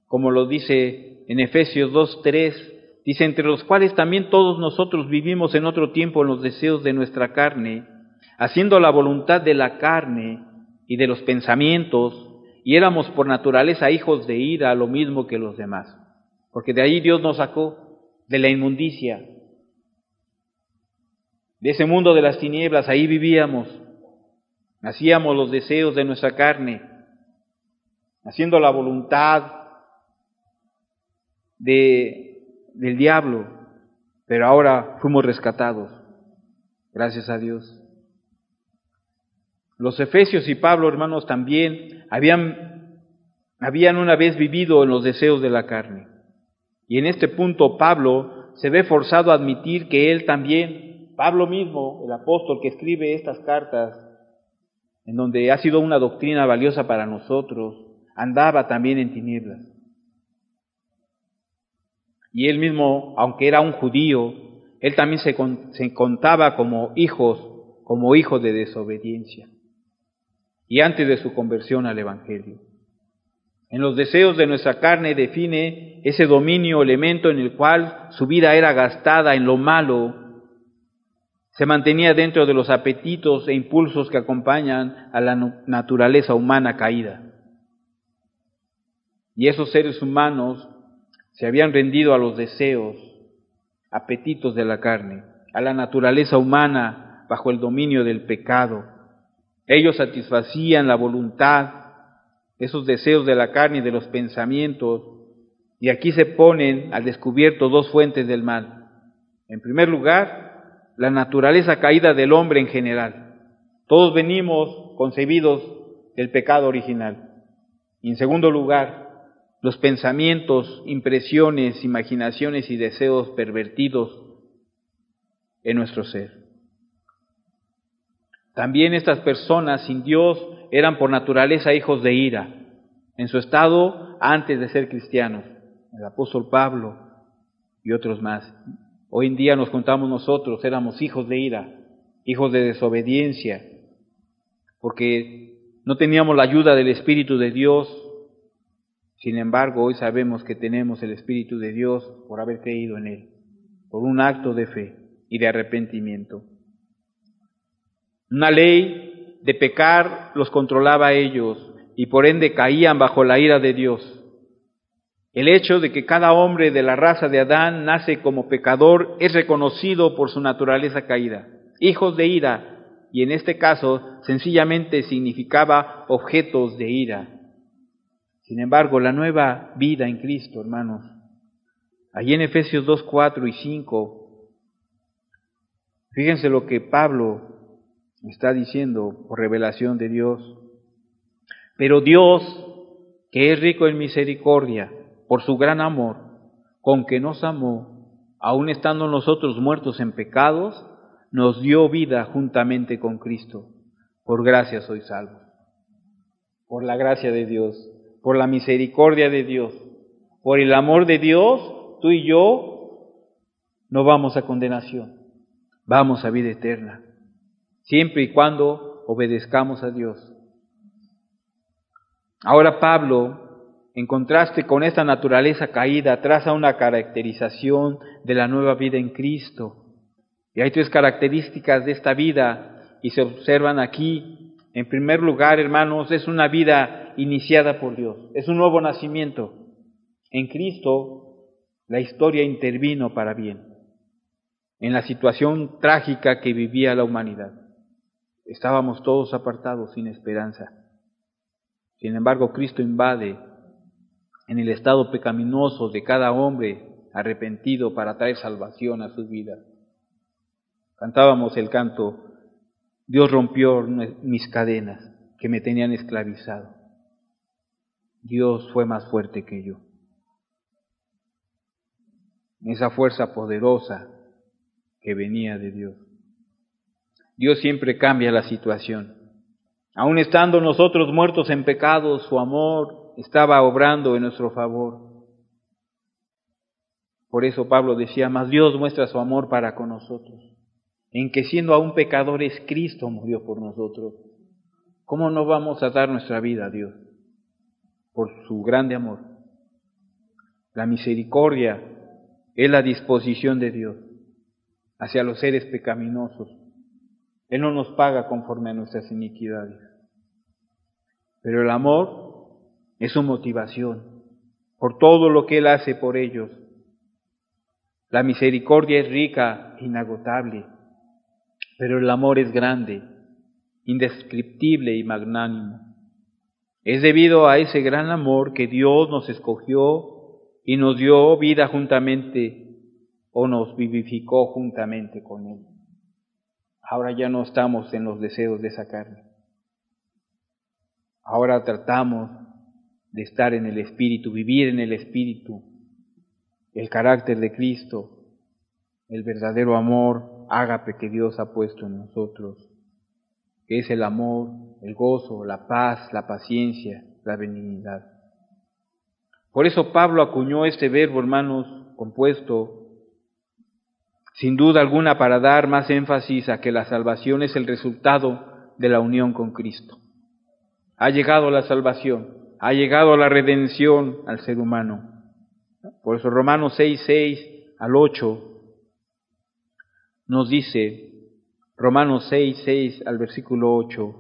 como lo dice en Efesios 2:3, dice, entre los cuales también todos nosotros vivimos en otro tiempo en los deseos de nuestra carne, haciendo la voluntad de la carne y de los pensamientos, y éramos por naturaleza hijos de ira, lo mismo que los demás. Porque de ahí Dios nos sacó, de la inmundicia, de ese mundo de las tinieblas, ahí vivíamos, hacíamos los deseos de nuestra carne, haciendo la voluntad de, del diablo, pero ahora fuimos rescatados, gracias a Dios. Los Efesios y Pablo, hermanos, también habían, habían una vez vivido en los deseos de la carne. Y en este punto Pablo se ve forzado a admitir que él también, Pablo mismo, el apóstol que escribe estas cartas, en donde ha sido una doctrina valiosa para nosotros, andaba también en tinieblas. Y él mismo, aunque era un judío, él también se, se contaba como hijos, como hijos de desobediencia y antes de su conversión al Evangelio. En los deseos de nuestra carne define ese dominio elemento en el cual su vida era gastada en lo malo, se mantenía dentro de los apetitos e impulsos que acompañan a la naturaleza humana caída. Y esos seres humanos se habían rendido a los deseos, apetitos de la carne, a la naturaleza humana bajo el dominio del pecado ellos satisfacían la voluntad, esos deseos de la carne y de los pensamientos, y aquí se ponen al descubierto dos fuentes del mal. En primer lugar, la naturaleza caída del hombre en general. Todos venimos concebidos del pecado original. Y en segundo lugar, los pensamientos, impresiones, imaginaciones y deseos pervertidos en nuestro ser. También estas personas sin Dios eran por naturaleza hijos de ira, en su estado antes de ser cristianos, el apóstol Pablo y otros más. Hoy en día nos contamos nosotros, éramos hijos de ira, hijos de desobediencia, porque no teníamos la ayuda del Espíritu de Dios. Sin embargo, hoy sabemos que tenemos el Espíritu de Dios por haber creído en Él, por un acto de fe y de arrepentimiento. Una ley de pecar los controlaba a ellos y por ende caían bajo la ira de Dios. El hecho de que cada hombre de la raza de Adán nace como pecador es reconocido por su naturaleza caída, hijos de ira y en este caso sencillamente significaba objetos de ira. Sin embargo, la nueva vida en Cristo, hermanos, allí en Efesios 2, 4 y 5, fíjense lo que Pablo está diciendo por revelación de Dios. Pero Dios, que es rico en misericordia, por su gran amor, con que nos amó, aun estando nosotros muertos en pecados, nos dio vida juntamente con Cristo. Por gracia soy salvo. Por la gracia de Dios, por la misericordia de Dios, por el amor de Dios, tú y yo no vamos a condenación, vamos a vida eterna, siempre y cuando obedezcamos a Dios. Ahora Pablo en contraste con esta naturaleza caída, traza una caracterización de la nueva vida en Cristo. Y hay tres características de esta vida y se observan aquí. En primer lugar, hermanos, es una vida iniciada por Dios, es un nuevo nacimiento. En Cristo la historia intervino para bien en la situación trágica que vivía la humanidad. Estábamos todos apartados sin esperanza. Sin embargo, Cristo invade en el estado pecaminoso de cada hombre arrepentido para traer salvación a su vida. Cantábamos el canto, Dios rompió mis cadenas que me tenían esclavizado. Dios fue más fuerte que yo. Esa fuerza poderosa que venía de Dios. Dios siempre cambia la situación. Aun estando nosotros muertos en pecados, su amor estaba obrando en nuestro favor. Por eso Pablo decía, más Dios muestra su amor para con nosotros, en que siendo aún pecadores, Cristo murió por nosotros. ¿Cómo no vamos a dar nuestra vida a Dios? Por su grande amor. La misericordia es la disposición de Dios hacia los seres pecaminosos. Él no nos paga conforme a nuestras iniquidades. Pero el amor es su motivación, por todo lo que Él hace por ellos. La misericordia es rica, inagotable, pero el amor es grande, indescriptible y magnánimo. Es debido a ese gran amor que Dios nos escogió y nos dio vida juntamente o nos vivificó juntamente con Él. Ahora ya no estamos en los deseos de esa carne. Ahora tratamos de estar en el Espíritu, vivir en el Espíritu, el carácter de Cristo, el verdadero amor ágape que Dios ha puesto en nosotros, que es el amor, el gozo, la paz, la paciencia, la benignidad. Por eso Pablo acuñó este verbo, hermanos, compuesto, sin duda alguna para dar más énfasis a que la salvación es el resultado de la unión con Cristo. Ha llegado la salvación, ha llegado la redención al ser humano. Por eso Romanos 6, 6 al 8 nos dice, Romanos 6, 6 al versículo 8,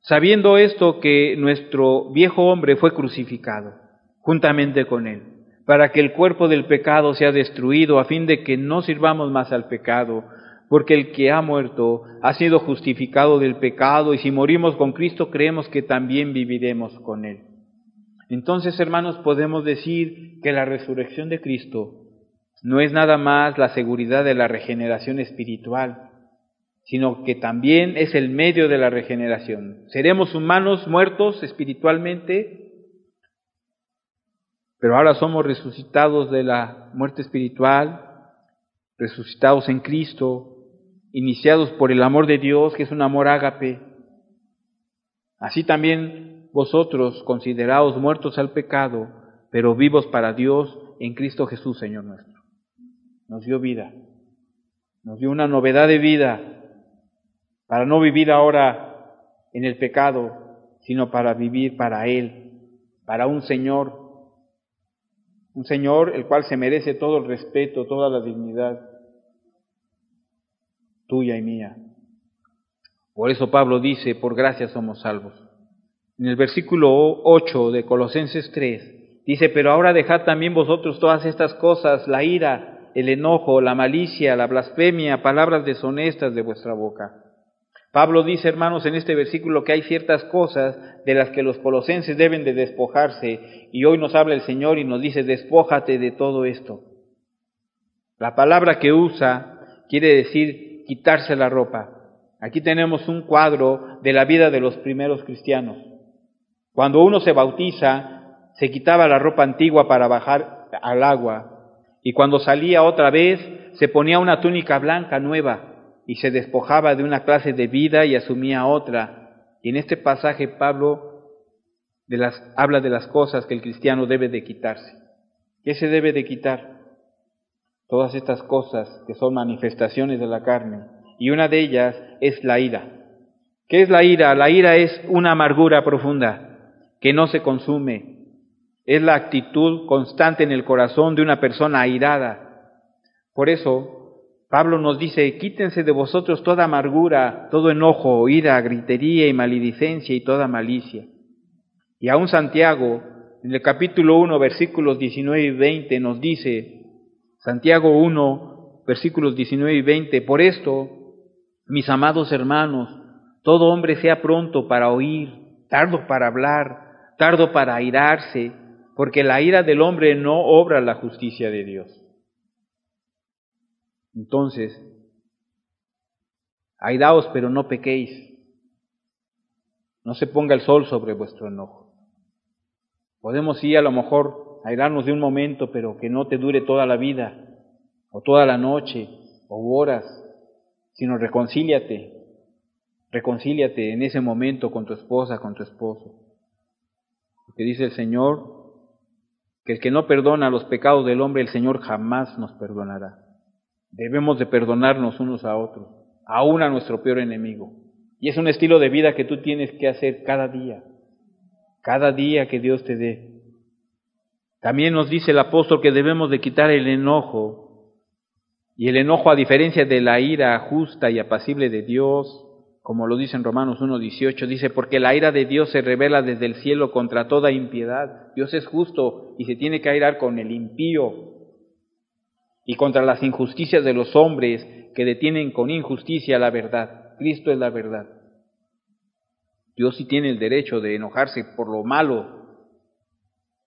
sabiendo esto que nuestro viejo hombre fue crucificado juntamente con él, para que el cuerpo del pecado sea destruido, a fin de que no sirvamos más al pecado, porque el que ha muerto ha sido justificado del pecado y si morimos con Cristo creemos que también viviremos con Él. Entonces, hermanos, podemos decir que la resurrección de Cristo no es nada más la seguridad de la regeneración espiritual, sino que también es el medio de la regeneración. Seremos humanos muertos espiritualmente, pero ahora somos resucitados de la muerte espiritual, resucitados en Cristo, iniciados por el amor de Dios, que es un amor ágape. Así también vosotros, considerados muertos al pecado, pero vivos para Dios en Cristo Jesús, Señor nuestro. Nos dio vida, nos dio una novedad de vida para no vivir ahora en el pecado, sino para vivir para Él, para un Señor, un Señor el cual se merece todo el respeto, toda la dignidad, tuya y mía. Por eso Pablo dice, por gracia somos salvos. En el versículo 8 de Colosenses 3 dice, pero ahora dejad también vosotros todas estas cosas, la ira, el enojo, la malicia, la blasfemia, palabras deshonestas de vuestra boca. Pablo dice, hermanos, en este versículo que hay ciertas cosas de las que los colosenses deben de despojarse, y hoy nos habla el Señor y nos dice, despójate de todo esto. La palabra que usa quiere decir quitarse la ropa. Aquí tenemos un cuadro de la vida de los primeros cristianos. Cuando uno se bautiza, se quitaba la ropa antigua para bajar al agua, y cuando salía otra vez, se ponía una túnica blanca nueva y se despojaba de una clase de vida y asumía otra. Y en este pasaje Pablo habla de las cosas que el cristiano debe de quitarse. ¿Qué se debe de quitar? Todas estas cosas que son manifestaciones de la carne. Y una de ellas es la ira. ¿Qué es la ira? La ira es una amargura profunda que no se consume. Es la actitud constante en el corazón de una persona airada. Por eso, Pablo nos dice, quítense de vosotros toda amargura, todo enojo, ira, gritería y maledicencia y toda malicia. Y aún Santiago, en el capítulo 1, versículos 19 y 20, nos dice, Santiago 1, versículos 19 y 20, por esto, mis amados hermanos, todo hombre sea pronto para oír, tardo para hablar, tardo para airarse, porque la ira del hombre no obra la justicia de Dios. Entonces, airaos, pero no pequéis. No se ponga el sol sobre vuestro enojo. Podemos ir a lo mejor airarnos de un momento, pero que no te dure toda la vida, o toda la noche, o horas, sino reconcíliate. Reconcíliate en ese momento con tu esposa, con tu esposo. Porque dice el Señor que el que no perdona los pecados del hombre, el Señor jamás nos perdonará. Debemos de perdonarnos unos a otros, aún a nuestro peor enemigo. Y es un estilo de vida que tú tienes que hacer cada día, cada día que Dios te dé. También nos dice el apóstol que debemos de quitar el enojo. Y el enojo, a diferencia de la ira justa y apacible de Dios, como lo dice en Romanos 1.18, dice, porque la ira de Dios se revela desde el cielo contra toda impiedad. Dios es justo y se tiene que airar con el impío, y contra las injusticias de los hombres que detienen con injusticia la verdad. Cristo es la verdad. Dios sí tiene el derecho de enojarse por lo malo,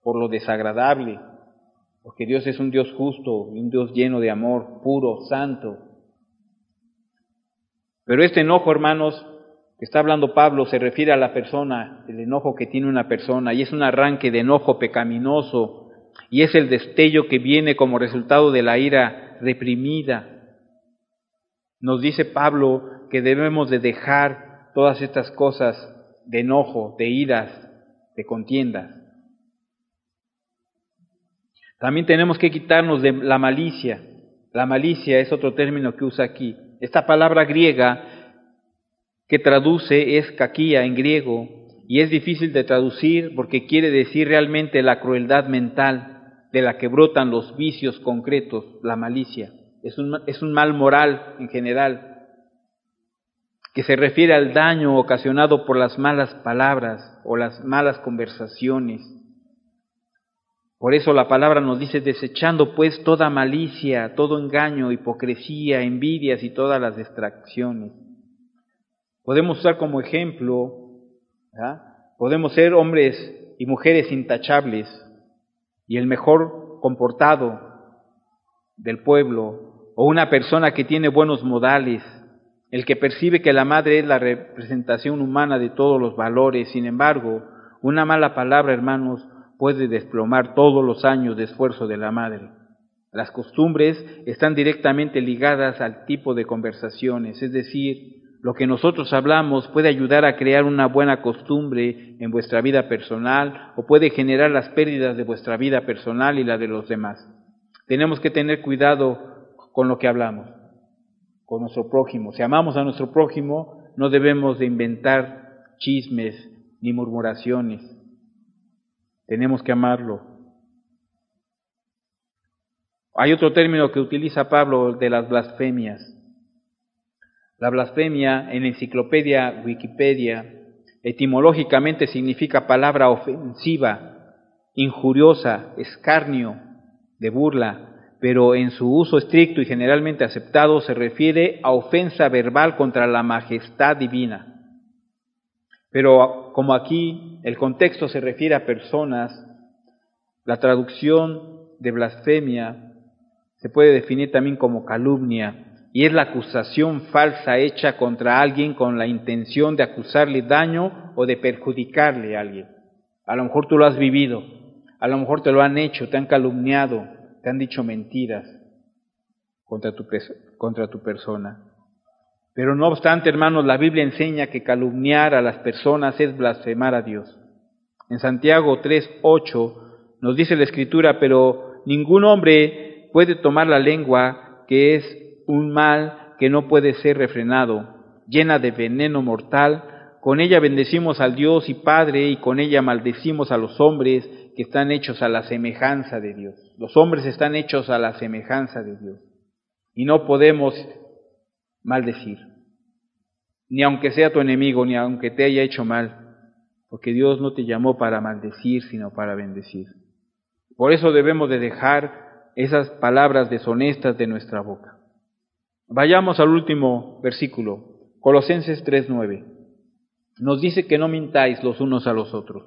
por lo desagradable, porque Dios es un Dios justo y un Dios lleno de amor, puro, santo. Pero este enojo, hermanos, que está hablando Pablo, se refiere a la persona, el enojo que tiene una persona, y es un arranque de enojo pecaminoso, y es el destello que viene como resultado de la ira reprimida. Nos dice Pablo que debemos de dejar todas estas cosas de enojo, de iras, de contiendas. También tenemos que quitarnos de la malicia. La malicia es otro término que usa aquí. Esta palabra griega que traduce es caquía en griego y es difícil de traducir porque quiere decir realmente la crueldad mental de la que brotan los vicios concretos, la malicia. Es un, es un mal moral en general, que se refiere al daño ocasionado por las malas palabras o las malas conversaciones. Por eso la palabra nos dice, desechando pues toda malicia, todo engaño, hipocresía, envidias y todas las distracciones. Podemos usar como ejemplo, podemos ser hombres y mujeres intachables, y el mejor comportado del pueblo, o una persona que tiene buenos modales, el que percibe que la madre es la representación humana de todos los valores, sin embargo, una mala palabra, hermanos, puede desplomar todos los años de esfuerzo de la madre. Las costumbres están directamente ligadas al tipo de conversaciones, es decir, lo que nosotros hablamos puede ayudar a crear una buena costumbre en vuestra vida personal o puede generar las pérdidas de vuestra vida personal y la de los demás. Tenemos que tener cuidado con lo que hablamos, con nuestro prójimo. Si amamos a nuestro prójimo, no debemos de inventar chismes ni murmuraciones. Tenemos que amarlo. Hay otro término que utiliza Pablo de las blasfemias. La blasfemia en enciclopedia Wikipedia etimológicamente significa palabra ofensiva, injuriosa, escarnio, de burla, pero en su uso estricto y generalmente aceptado se refiere a ofensa verbal contra la majestad divina. Pero como aquí el contexto se refiere a personas, la traducción de blasfemia se puede definir también como calumnia y es la acusación falsa hecha contra alguien con la intención de acusarle daño o de perjudicarle a alguien. A lo mejor tú lo has vivido, a lo mejor te lo han hecho, te han calumniado, te han dicho mentiras contra tu, persona. Pero no obstante, hermanos, la Biblia enseña que calumniar a las personas es blasfemar a Dios. En Santiago 3:8 nos dice la Escritura, pero ningún hombre puede tomar la lengua, que es un mal que no puede ser refrenado, llena de veneno mortal. Con ella bendecimos al Dios y Padre y con ella maldecimos a los hombres que están hechos a la semejanza de Dios. Los hombres están hechos a la semejanza de Dios. Y no podemos maldecir, ni aunque sea tu enemigo, ni aunque te haya hecho mal, porque Dios no te llamó para maldecir, sino para bendecir. Por eso debemos de dejar esas palabras deshonestas de nuestra boca. Vayamos al último versículo, Colosenses 3:9. Nos dice que no mintáis los unos a los otros.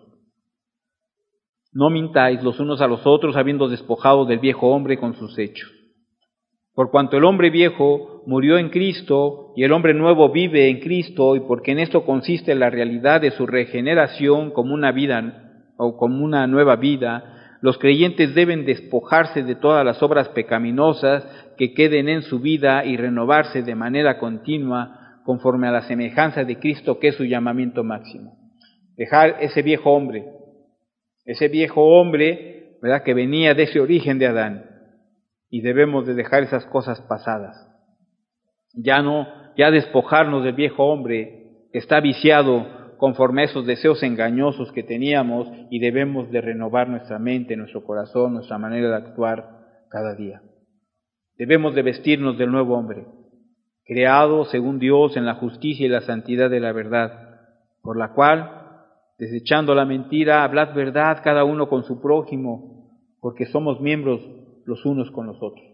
No mintáis los unos a los otros habiendo despojado del viejo hombre con sus hechos. Por cuanto el hombre viejo murió en Cristo y el hombre nuevo vive en Cristo y porque en esto consiste la realidad de su regeneración como una vida o como una nueva vida, los creyentes deben despojarse de todas las obras pecaminosas que queden en su vida y renovarse de manera continua conforme a la semejanza de Cristo que es su llamamiento máximo. Dejar ese viejo hombre, ese viejo hombre, ¿verdad? Que venía de ese origen de Adán. Y debemos de dejar esas cosas pasadas. Ya no, ya despojarnos del viejo hombre que está viciado conforme a esos deseos engañosos que teníamos y debemos de renovar nuestra mente, nuestro corazón, nuestra manera de actuar cada día. Debemos de vestirnos del nuevo hombre, creado según Dios en la justicia y la santidad de la verdad, por la cual desechando la mentira, hablad verdad cada uno con su prójimo, porque somos miembros los unos con los otros.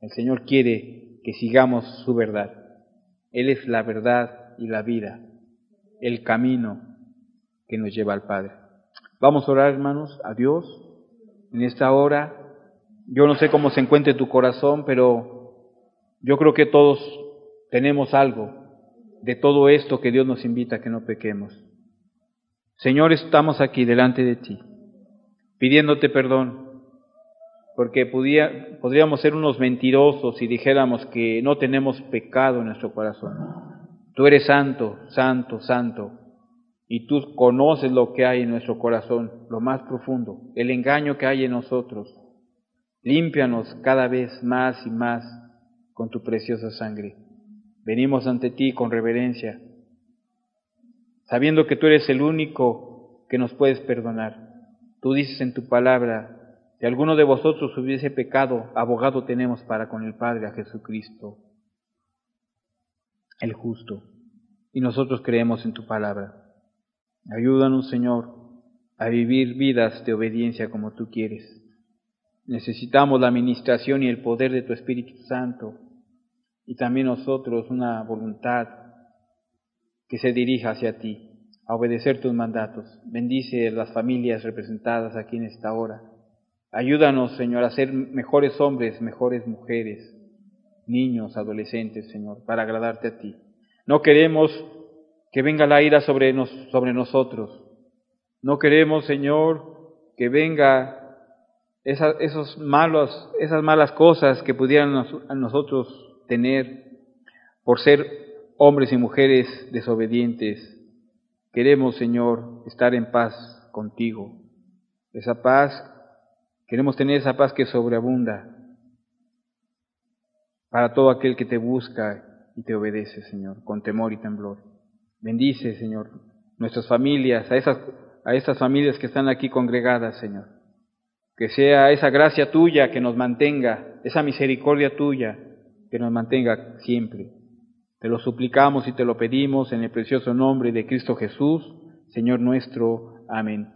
El Señor quiere que sigamos su verdad. Él es la verdad y la vida, el camino que nos lleva al Padre. Vamos a orar, hermanos, a Dios en esta hora. Yo no sé cómo se encuentre tu corazón, pero yo creo que todos tenemos algo de todo esto que Dios nos invita a que no pequemos. Señor, estamos aquí delante de ti, pidiéndote perdón, porque podríamos ser unos mentirosos si dijéramos que no tenemos pecado en nuestro corazón. Tú eres santo, santo, santo, y tú conoces lo que hay en nuestro corazón, lo más profundo, el engaño que hay en nosotros. Límpianos cada vez más y más con tu preciosa sangre. Venimos ante ti con reverencia, sabiendo que tú eres el único que nos puedes perdonar. Tú dices en tu palabra, si alguno de vosotros hubiese pecado, abogado tenemos para con el Padre a Jesucristo, el justo. Y nosotros creemos en tu palabra. Ayúdanos, Señor, a vivir vidas de obediencia como tú quieres. Necesitamos la administración y el poder de tu Espíritu Santo y también nosotros una voluntad que se dirija hacia ti, a obedecer tus mandatos. Bendice las familias representadas aquí en esta hora. Ayúdanos, Señor, a ser mejores hombres, mejores mujeres, niños, adolescentes, Señor, para agradarte a ti. No queremos que venga la ira sobre, nos, sobre nosotros. No queremos, Señor, que venga esos malos, esas malas cosas que pudieran a nosotros tener por ser hombres y mujeres desobedientes. Queremos, Señor, estar en paz contigo. Esa paz, queremos tener esa paz que sobreabunda para todo aquel que te busca y te obedece, Señor, con temor y temblor. Bendice, Señor, nuestras familias, a esas, a esas familias que están aquí congregadas, Señor. Que sea esa gracia tuya que nos mantenga, esa misericordia tuya que nos mantenga siempre. Te lo suplicamos y te lo pedimos en el precioso nombre de Cristo Jesús, Señor nuestro. Amén.